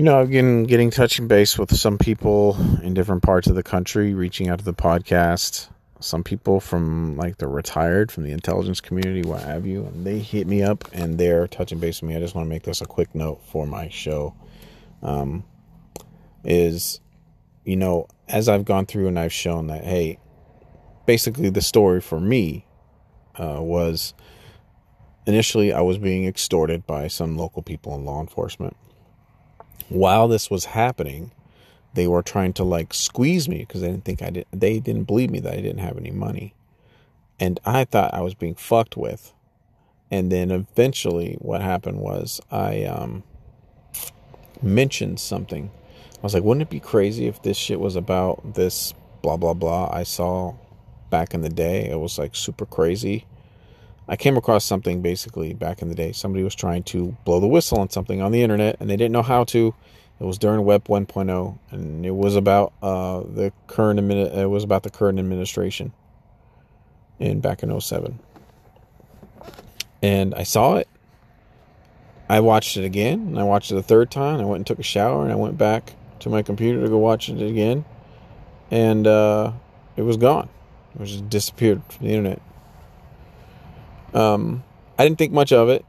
you know, I've been getting touching base with some people in different parts of the country, reaching out to the podcast. Some people from like the retired from the intelligence community, what have you, and they hit me up and they're touching base with me. I just want to make this a quick note for my show. Um, is you know, as I've gone through and I've shown that, hey, basically the story for me uh, was initially I was being extorted by some local people in law enforcement while this was happening, they were trying to like squeeze me because they didn't think I did. They didn't believe me that I didn't have any money, and I thought I was being fucked with. And then eventually, what happened was I um, mentioned something. I was like, "Wouldn't it be crazy if this shit was about this blah blah blah I saw back in the day? It was like super crazy." I came across something basically back in the day. Somebody was trying to blow the whistle on something on the internet and they didn't know how to. It was during Web 1.0 and it was about uh, the current it was about the current administration in back in 07. And I saw it. I watched it again and I watched it a third time. I went and took a shower and I went back to my computer to go watch it again. And uh, it was gone. It was just disappeared from the internet. Um, I didn't think much of it.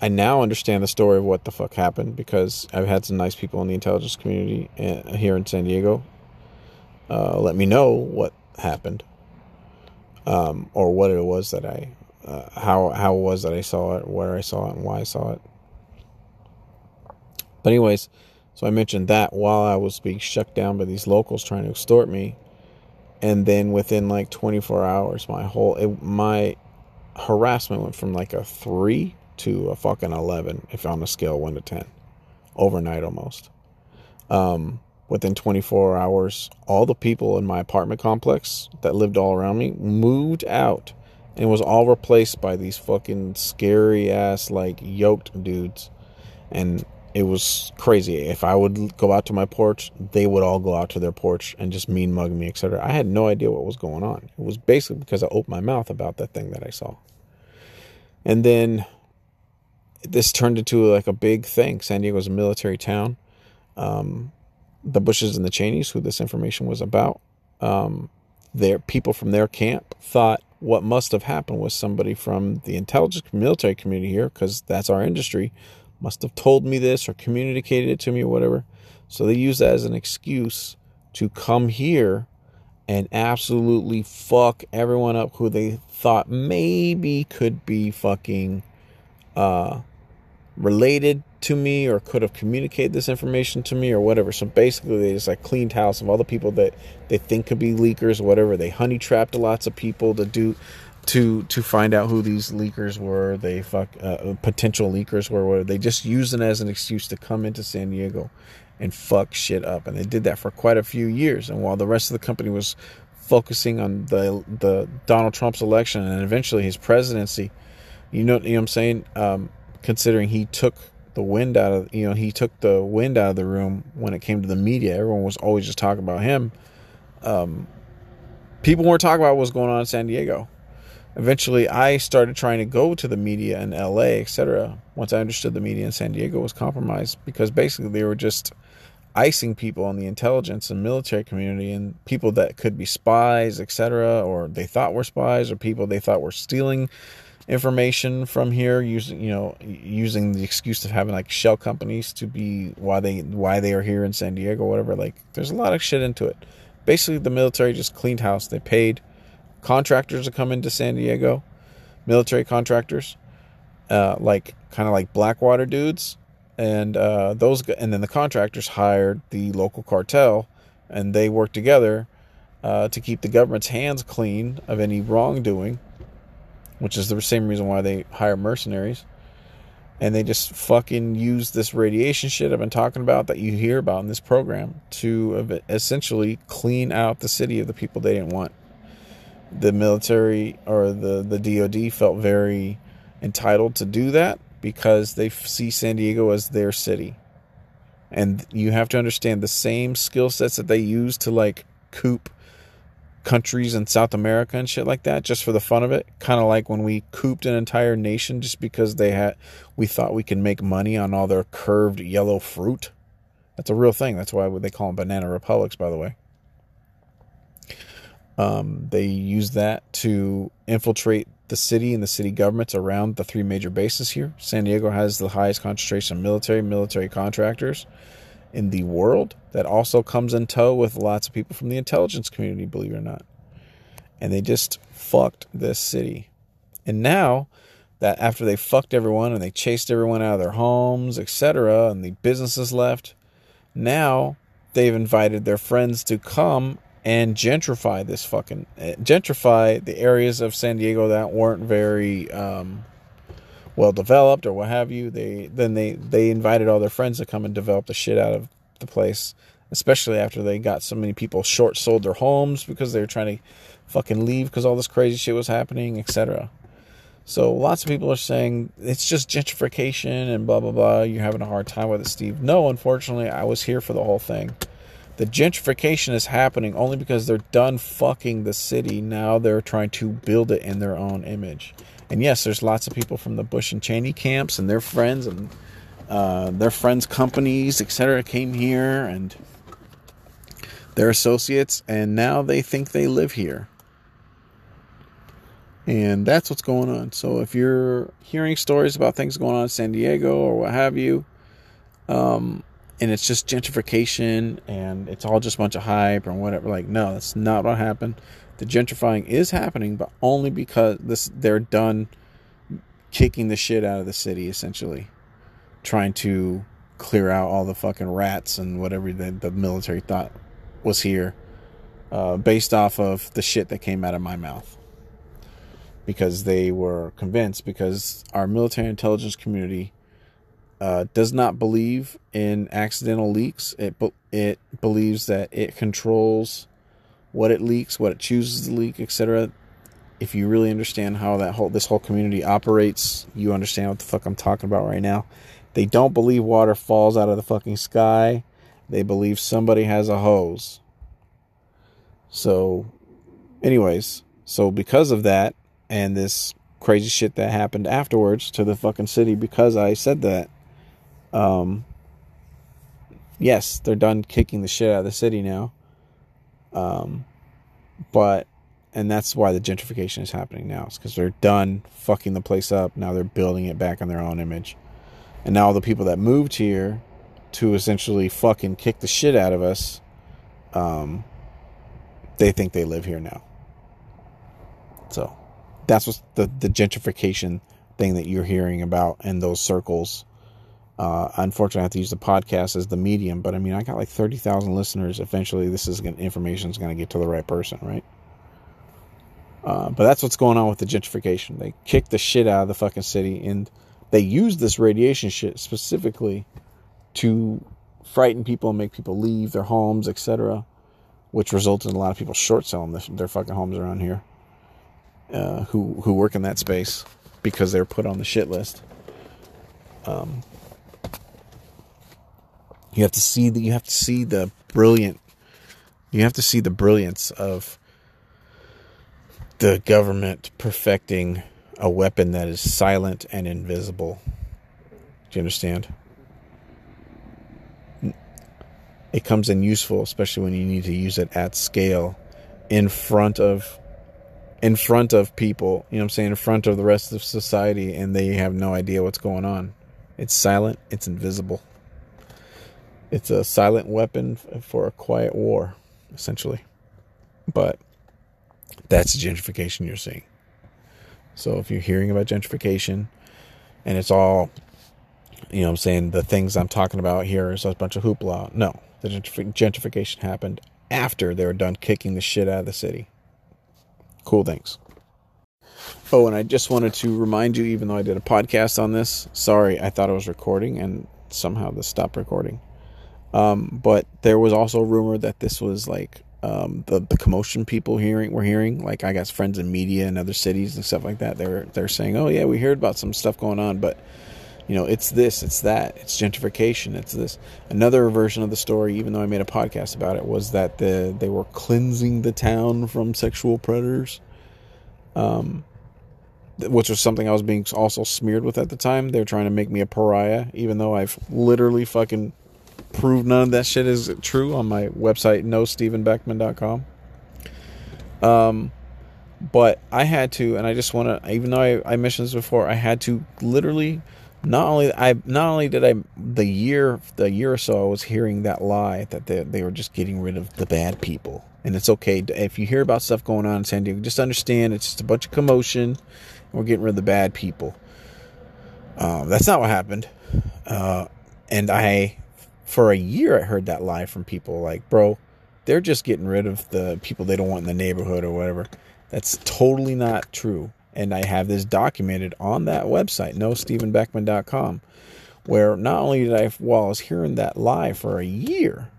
I now understand the story of what the fuck happened because I've had some nice people in the intelligence community uh, here in San Diego uh, let me know what happened um, or what it was that I uh, how how it was that I saw it, where I saw it, and why I saw it. But anyways, so I mentioned that while I was being shut down by these locals trying to extort me, and then within like 24 hours, my whole it, my harassment went from like a three to a fucking 11 if on a scale 1 to 10 overnight almost. Um, within 24 hours all the people in my apartment complex that lived all around me moved out and was all replaced by these fucking scary ass like yoked dudes. And it was crazy. If i would go out to my porch they would all go out to their porch and just mean mug me etc i had no idea what was going on. It was basically because i opened my mouth about that thing that i saw and then this turned into like a big thing. San Diego's a military town. Um, the Bushes and the Cheneys, who this information was about, um, their people from their camp thought what must have happened was somebody from the intelligence military community here, because that's our industry, must have told me this or communicated it to me or whatever. So they use that as an excuse to come here and absolutely fuck everyone up who they thought maybe could be fucking uh, related to me or could have communicated this information to me or whatever. So basically, they just like cleaned house of all the people that they think could be leakers or whatever. They honey trapped lots of people to do to to find out who these leakers were. They fuck uh, potential leakers were. Whatever. They just used it as an excuse to come into San Diego and fuck shit up. And they did that for quite a few years. And while the rest of the company was focusing on the the Donald Trump's election and eventually his presidency, you know, you know what I'm saying? Um, considering he took the wind out of you know he took the wind out of the room when it came to the media. Everyone was always just talking about him. Um, people weren't talking about what was going on in San Diego. Eventually, I started trying to go to the media in LA, etc. Once I understood the media in San Diego was compromised because basically they were just icing people in the intelligence and military community and people that could be spies, etc., or they thought were spies, or people they thought were stealing information from here using you know using the excuse of having like shell companies to be why they why they are here in San Diego whatever. Like there's a lot of shit into it. Basically the military just cleaned house. They paid contractors to come into San Diego military contractors uh, like kind of like Blackwater dudes and uh, those and then the contractors hired the local cartel and they worked together uh, to keep the government's hands clean of any wrongdoing which is the same reason why they hire mercenaries and they just fucking use this radiation shit I've been talking about that you hear about in this program to essentially clean out the city of the people they didn't want. The military or the, the DoD felt very entitled to do that because they see San Diego as their city. And you have to understand the same skill sets that they use to like coop countries in South America and shit like that just for the fun of it. Kind of like when we cooped an entire nation just because they had we thought we could make money on all their curved yellow fruit. That's a real thing. That's why they call them banana republics, by the way. Um, they use that to infiltrate the city and the city governments around the three major bases here. San Diego has the highest concentration of military, military contractors in the world. That also comes in tow with lots of people from the intelligence community, believe it or not. And they just fucked this city. And now that after they fucked everyone and they chased everyone out of their homes, etc., and the businesses left, now they've invited their friends to come and gentrify this fucking eh, gentrify the areas of San Diego that weren't very um, well developed or what have you. They then they they invited all their friends to come and develop the shit out of the place, especially after they got so many people short sold their homes because they were trying to fucking leave because all this crazy shit was happening, etc. So lots of people are saying it's just gentrification and blah blah blah. You're having a hard time with it, Steve. No, unfortunately, I was here for the whole thing. The gentrification is happening only because they're done fucking the city. Now they're trying to build it in their own image. And yes, there's lots of people from the Bush and Cheney camps and their friends and uh, their friends' companies, etc., came here and their associates, and now they think they live here. And that's what's going on. So if you're hearing stories about things going on in San Diego or what have you, um, and it's just gentrification and it's all just a bunch of hype and whatever. Like, no, that's not what happened. The gentrifying is happening, but only because this they're done kicking the shit out of the city, essentially, trying to clear out all the fucking rats and whatever the, the military thought was here, uh, based off of the shit that came out of my mouth. Because they were convinced, because our military intelligence community uh, does not believe in accidental leaks. It it believes that it controls what it leaks, what it chooses to leak, etc. If you really understand how that whole this whole community operates, you understand what the fuck I'm talking about right now. They don't believe water falls out of the fucking sky. They believe somebody has a hose. So, anyways, so because of that and this crazy shit that happened afterwards to the fucking city because I said that, um, yes, they're done kicking the shit out of the city now. Um, but and that's why the gentrification is happening now. It's because they're done fucking the place up. Now they're building it back on their own image. And now the people that moved here to essentially fucking kick the shit out of us, um, they think they live here now. So that's what the, the gentrification thing that you're hearing about in those circles uh, unfortunately, I have to use the podcast as the medium, but I mean, I got like 30,000 listeners. Eventually, this is gonna, information is going to get to the right person, right? Uh, but that's what's going on with the gentrification. They kick the shit out of the fucking city, and they use this radiation shit specifically to frighten people and make people leave their homes, etc., which results in a lot of people short selling their, their fucking homes around here. Uh, who who work in that space because they're put on the shit list. Um, you have to see that you have to see the brilliant you have to see the brilliance of the government perfecting a weapon that is silent and invisible. Do you understand? It comes in useful, especially when you need to use it at scale in front of in front of people, you know what I'm saying, in front of the rest of society and they have no idea what's going on. It's silent, it's invisible. It's a silent weapon for a quiet war, essentially. But that's the gentrification you're seeing. So if you're hearing about gentrification and it's all, you know I'm saying, the things I'm talking about here is a bunch of hoopla. No, the gentrification happened after they were done kicking the shit out of the city. Cool things. Oh, and I just wanted to remind you, even though I did a podcast on this, sorry, I thought I was recording and somehow this stopped recording. Um, but there was also rumor that this was like um, the the commotion people hearing were hearing. Like I got friends in media and other cities and stuff like that. They're they're saying, oh yeah, we heard about some stuff going on, but you know, it's this, it's that, it's gentrification, it's this. Another version of the story, even though I made a podcast about it, was that the they were cleansing the town from sexual predators. Um, which was something I was being also smeared with at the time. They were trying to make me a pariah, even though I've literally fucking prove none of that shit is true on my website, nostephenbeckman.com. Um, but I had to, and I just want to, even though I, I mentioned this before, I had to literally not only I not only did I the year the year or so I was hearing that lie that they, they were just getting rid of the bad people. And it's okay if you hear about stuff going on in San Diego just understand it's just a bunch of commotion. We're getting rid of the bad people. Uh, that's not what happened. Uh, and I for a year I heard that lie from people like bro they're just getting rid of the people they don't want in the neighborhood or whatever that's totally not true and I have this documented on that website, nostephenbeckman.com, where not only did I, while I was hearing that lie for a year,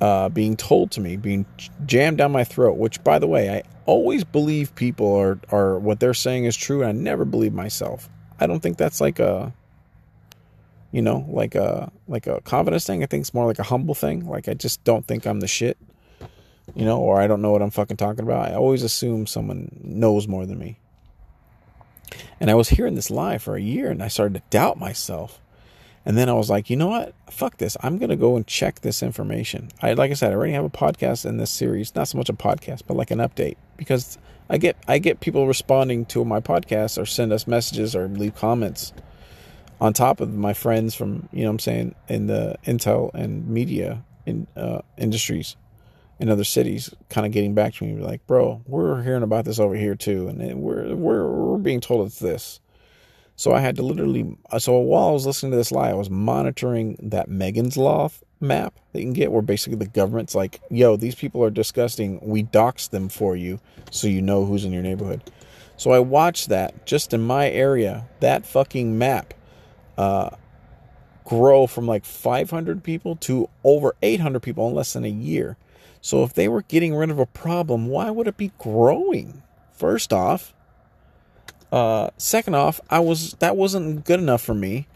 uh, being told to me, being jammed down my throat, which, by the way, I always believe people are, are what they're saying is true, and I never believe myself. I don't think that's like a, you know, like a like a confidence thing. I think it's more like a humble thing. Like I just don't think I'm the shit you know, or I don't know what I'm fucking talking about. I always assume someone knows more than me. And I was hearing this lie for a year and I started to doubt myself. And then I was like, you know what? Fuck this. I'm to go and check this information. I like I said, I already have a podcast in this series, not so much a podcast, but like an update because I get I get people responding to my podcast or send us messages or leave comments on top of my friends from, you know I'm saying, in the intel and media in uh, industries in other cities kind of getting back to me like bro we're hearing about this over here too and we're we're we're being told it's this. So i had to literally so while i was listening to this lie i was monitoring that megan's law map that you can get where basically the government's like yo these people are disgusting. We dox them for you so you know who's in your neighborhood. So i watched that just in my area that fucking map grow from like 500 people to over 800 people in less than a year so if they were getting rid of a problem, why would it be growing? First off, uh, second off, I was that wasn't good enough for me.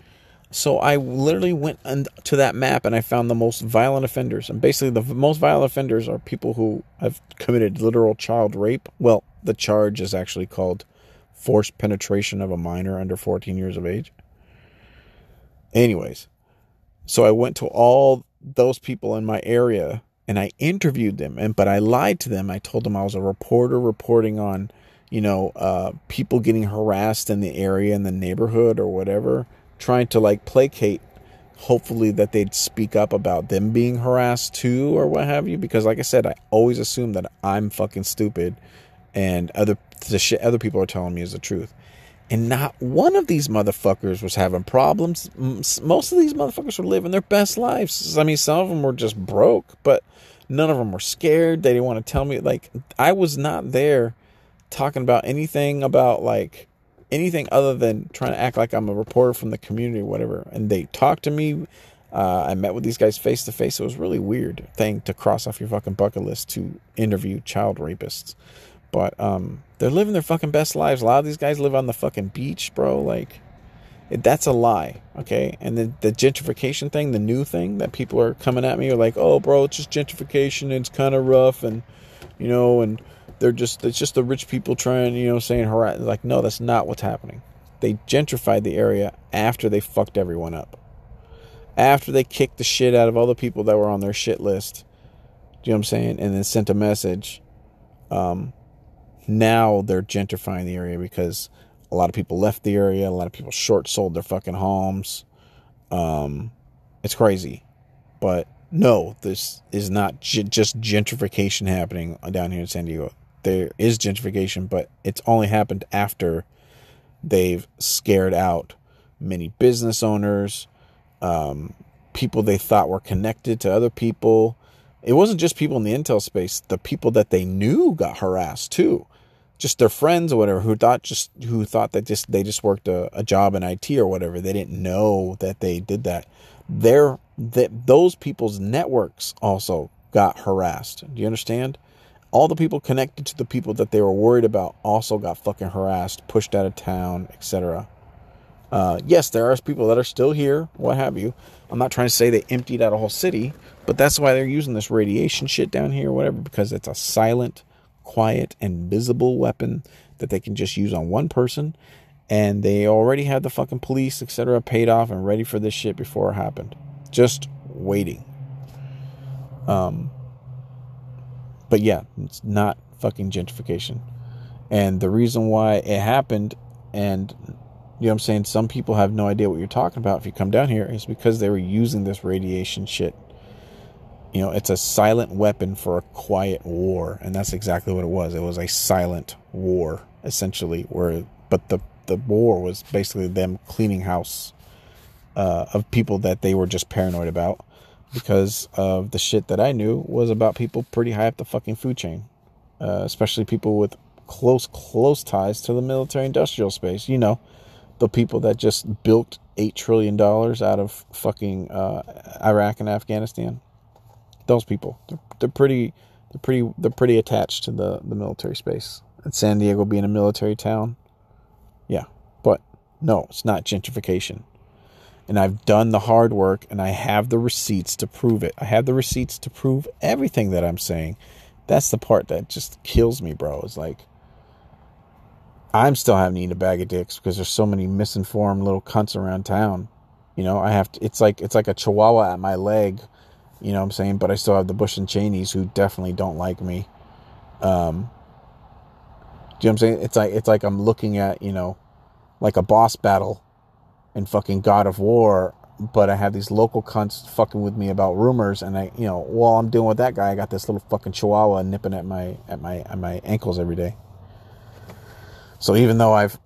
So I literally went to that map and I found the most violent offenders. And basically, the most violent offenders are people who have committed literal child rape. Well, the charge is actually called forced penetration of a minor under 14 years of age. Anyways, so I went to all those people in my area and I interviewed them and but I lied to them. I told them I was a reporter reporting on, you know, uh, people getting harassed in the area in the neighborhood or whatever, trying to like placate hopefully that they'd speak up about them being harassed too or what have you because like I said, I always assume that I'm fucking stupid and other the shit other people are telling me is the truth. And not one of these motherfuckers was having problems. Most of these motherfuckers were living their best lives. I mean, some of them were just broke, but none of them were scared. They didn't want to tell me. Like, I was not there talking about anything about, like, anything other than trying to act like I'm a reporter from the community or whatever. And they talked to me. Uh, I met with these guys face to face. It was really weird thing to cross off your fucking bucket list to interview child rapists. But um, they're living their fucking best lives. A lot of these guys live on the fucking beach, bro. Like, that's a lie, okay? And the, the gentrification thing, the new thing that people are coming at me are like, oh, bro, it's just gentrification. it's kind of rough, and you know, and they're just it's just the rich people trying, you know, saying harass. Like, no, that's not what's happening. They gentrified the area after they fucked everyone up. After they kicked the shit out of all the people that were on their shit list. Do you know what I'm saying? And then sent a message. Um, now they're gentrifying the area because a lot of people left the area. A lot of people short sold their fucking homes. Um, it's crazy, but no, this is not just gentrification happening down here in San Diego. There is gentrification, but it's only happened after they've scared out many business owners, um, people they thought were connected to other people. It wasn't just people in the intel space; the people that they knew got harassed too just their friends or whatever who thought just who thought that just they just worked a, a job in IT or whatever. They didn't know that they did that. Their that those people's networks also got harassed. Do you understand? All the people connected to the people that they were worried about also got fucking harassed, pushed out of town, etc. Uh, yes, there are people that are still here, what have you. I'm not trying to say they emptied out a whole city, but that's why they're using this radiation shit down here, whatever, because it's a silent quiet and visible weapon that they can just use on one person. And they already had the fucking police, etc., paid off and ready for this shit before it happened. Just waiting. Um, but yeah, it's not fucking gentrification. And the reason why it happened, and you know what I'm saying, some people have no idea what you're talking about if you come down here, is because they were using this radiation shit. You know, it's a silent weapon for a quiet war, and that's exactly what it was. It was a silent war, essentially, where but the the war was basically them cleaning house uh, of people that they were just paranoid about because of the shit that I knew was about people pretty high up the fucking food chain, uh, especially people with close, close ties to the military industrial space. You know, the people that just built $8 trillion out of fucking uh, Iraq and Afghanistan. Those people, they're, they're pretty, they're pretty, they're pretty attached to the, the military space. And San Diego being a military town, yeah, but no, it's not gentrification and I've done the hard work and I have the receipts to prove it. I have the receipts to prove everything that I'm saying. That's the part that just kills me, bro. It's like I'm still having to eat a bag of dicks because there's so many misinformed little cunts around town. You know, I have to it's like it's like a chihuahua at my leg, you know what I'm saying? But I still have the Bush and Cheneys who definitely don't like me. Um do you know what I'm saying? It's like it's like I'm looking at, you know, like a boss battle in fucking God of War, but I have these local cunts fucking with me about rumors, and I, you know, while I'm dealing with that guy, I got this little fucking chihuahua nipping at my at my at my ankles every day. So even though I've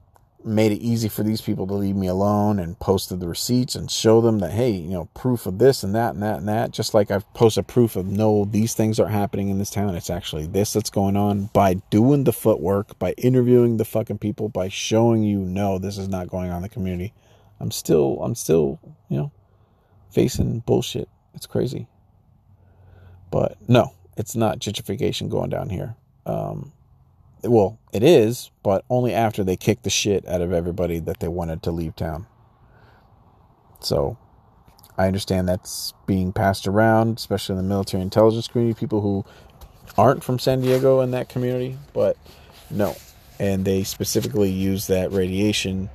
made it easy for these people to leave me alone and posted the receipts and show them that hey, you know, proof of this and that and that and that, just like I've posted proof of no, these things are happening in this town. It's actually this that's going on by doing the footwork, by interviewing the fucking people, by showing you no, this is not going on in the community I'm still I'm still, you know, facing bullshit. It's crazy. But no, it's not gentrification going down here. Um, well, it is, but only after they kick the shit out of everybody that they wanted to leave town. So I understand that's being passed around, especially in the military intelligence community, people who aren't from San Diego in that community, but no. And they specifically use that radiation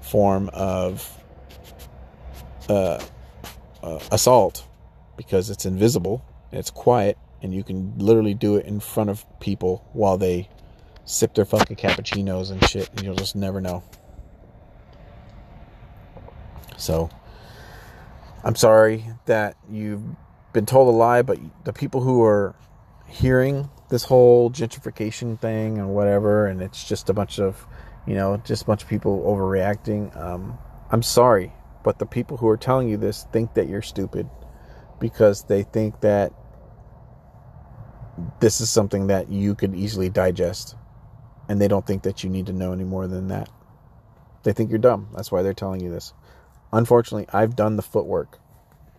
form of uh, uh, assault because it's invisible, it's quiet, and you can literally do it in front of people while they sip their fucking cappuccinos and shit, and you'll just never know. So, I'm sorry that you've been told a lie, but the people who are hearing this whole gentrification thing and whatever, and it's just a bunch of you know, just a bunch of people overreacting. Um, I'm sorry, but the people who are telling you this think that you're stupid because they think that this is something that you could easily digest. And they don't think that you need to know any more than that. They think you're dumb. That's why they're telling you this. Unfortunately, I've done the footwork.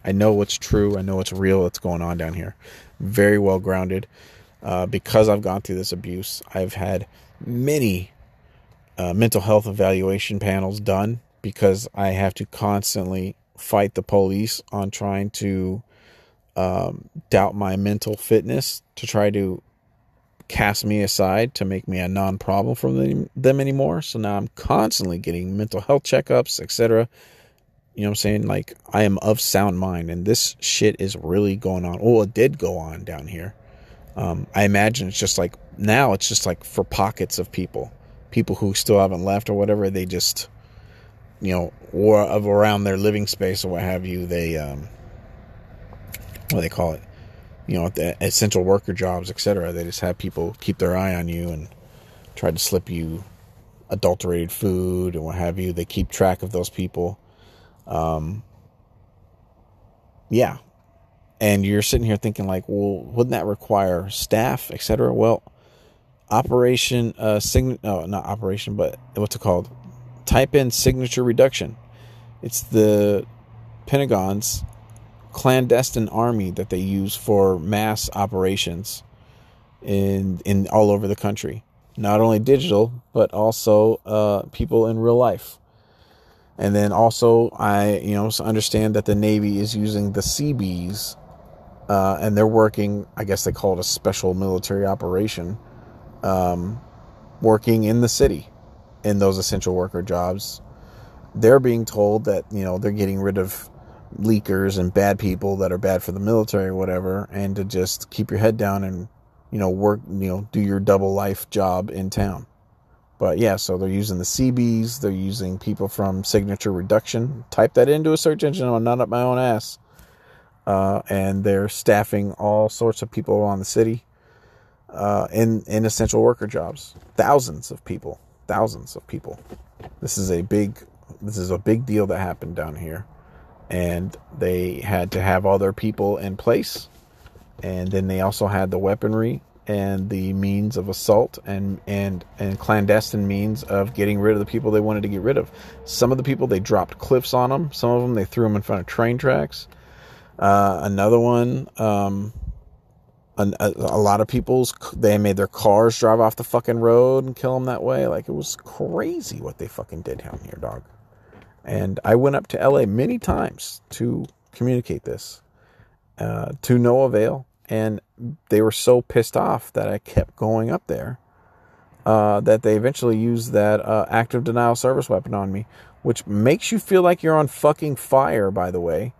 I know what's true. I know what's real. What's going on down here. Very well grounded. Uh, because I've gone through this abuse, I've had many uh, mental health evaluation panels done because I have to constantly fight the police on trying to um, doubt my mental fitness to try to cast me aside to make me a non-problem for them, them anymore. So now I'm constantly getting mental health checkups, etc. You know what I'm saying? Like I am of sound mind, and this shit is really going on. Oh, it did go on down here. Um, I imagine it's just like now it's just like for pockets of people people who still haven't left or whatever, they just, you know, or of around their living space or what have you, they, um, what do they call it? You know, the essential worker jobs, etc. They just have people keep their eye on you and try to slip you adulterated food and what have you. They keep track of those people. Um, yeah. And you're sitting here thinking like, well, wouldn't that require staff, etc.? Well, Operation uh sign no not operation but what's it called? Type in signature reduction. It's the Pentagon's clandestine army that they use for mass operations in in all over the country. Not only digital, but also uh, people in real life. And then also, I you know understand that the Navy is using the Seabees, uh, and they're working. I guess they call it a special military operation um, working in the city in those essential worker jobs, they're being told that you know they're getting rid of leakers and bad people that are bad for the military or whatever, and to just keep your head down and you know work, you know, do your double life job in town. But yeah, so they're using the Seabees, they're using people from Signature Reduction. Type that into a search engine. I'm not up my own ass. Uh, and they're staffing all sorts of people around the city uh, in in essential worker jobs. Thousands of people, thousands of people. This is a big this is a big deal that happened down here, and they had to have all their people in place, and then they also had the weaponry and the means of assault and and and clandestine means of getting rid of the people they wanted to get rid of. Some of the people they dropped cliffs on them. Some of them they threw them in front of train tracks. Uh, another one, um, a, a, lot of people's they made their cars drive off the fucking road and kill them that way. Like it was crazy what they fucking did down here, dog. And I went up to LA many times to communicate this, uh, to no avail. And they were so pissed off that I kept going up there uh, that they eventually used that uh, active denial service weapon on me, which makes you feel like you're on fucking fire, by the way.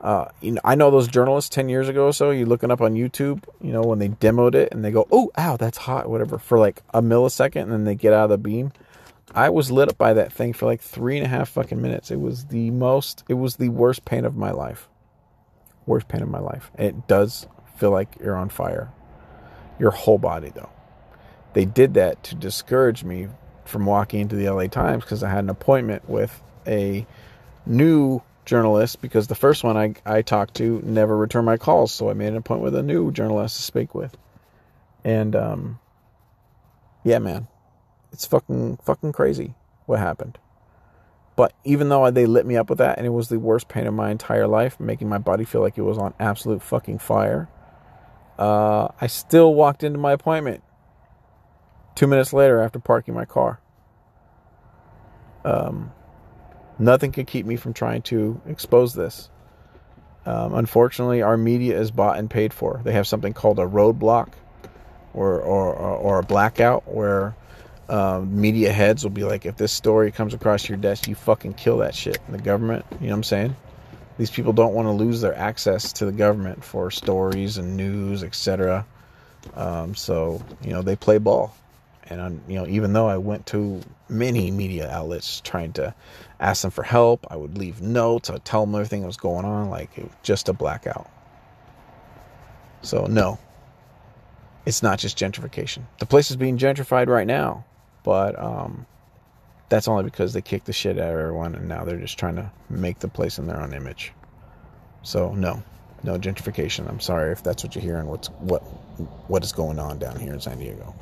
Uh, you know, I know those journalists 10 years ago or so, you looking up on YouTube, you know, when they demoed it and they go, oh, ow, that's hot, whatever, for like a millisecond and then they get out of the beam. I was lit up by that thing for like three and a half fucking minutes. It was the most, it was the worst pain of my life. Worst pain of my life. And It does feel like you're on fire. Your whole body, though. They did that to discourage me from walking into the LA Times because I had an appointment with a new journalist because the first one I, I talked to never returned my calls. So I made an appointment with a new journalist to speak with. And, um, yeah, man, it's fucking, fucking crazy what happened. But even though they lit me up with that and it was the worst pain of my entire life, making my body feel like it was on absolute fucking fire, uh, I still walked into my appointment two minutes later after parking my car. Um, nothing could keep me from trying to expose this. Um, unfortunately, our media is bought and paid for. They have something called a roadblock or, or, or a blackout where um, media heads will be like, if this story comes across your desk, you fucking kill that shit. And the government, you know what I'm saying? These people don't want to lose their access to the government for stories and news, etc. Um, so you know they play ball, and I'm, you know even though I went to many media outlets trying to ask them for help, I would leave notes, I would tell them everything that was going on, like it was just a blackout. So no, it's not just gentrification. The place is being gentrified right now, but um, that's only because they kicked the shit out of everyone and now they're just trying to make the place in their own image. So no, no gentrification. I'm sorry if that's what you're hearing. What's what what is going on down here in San Diego?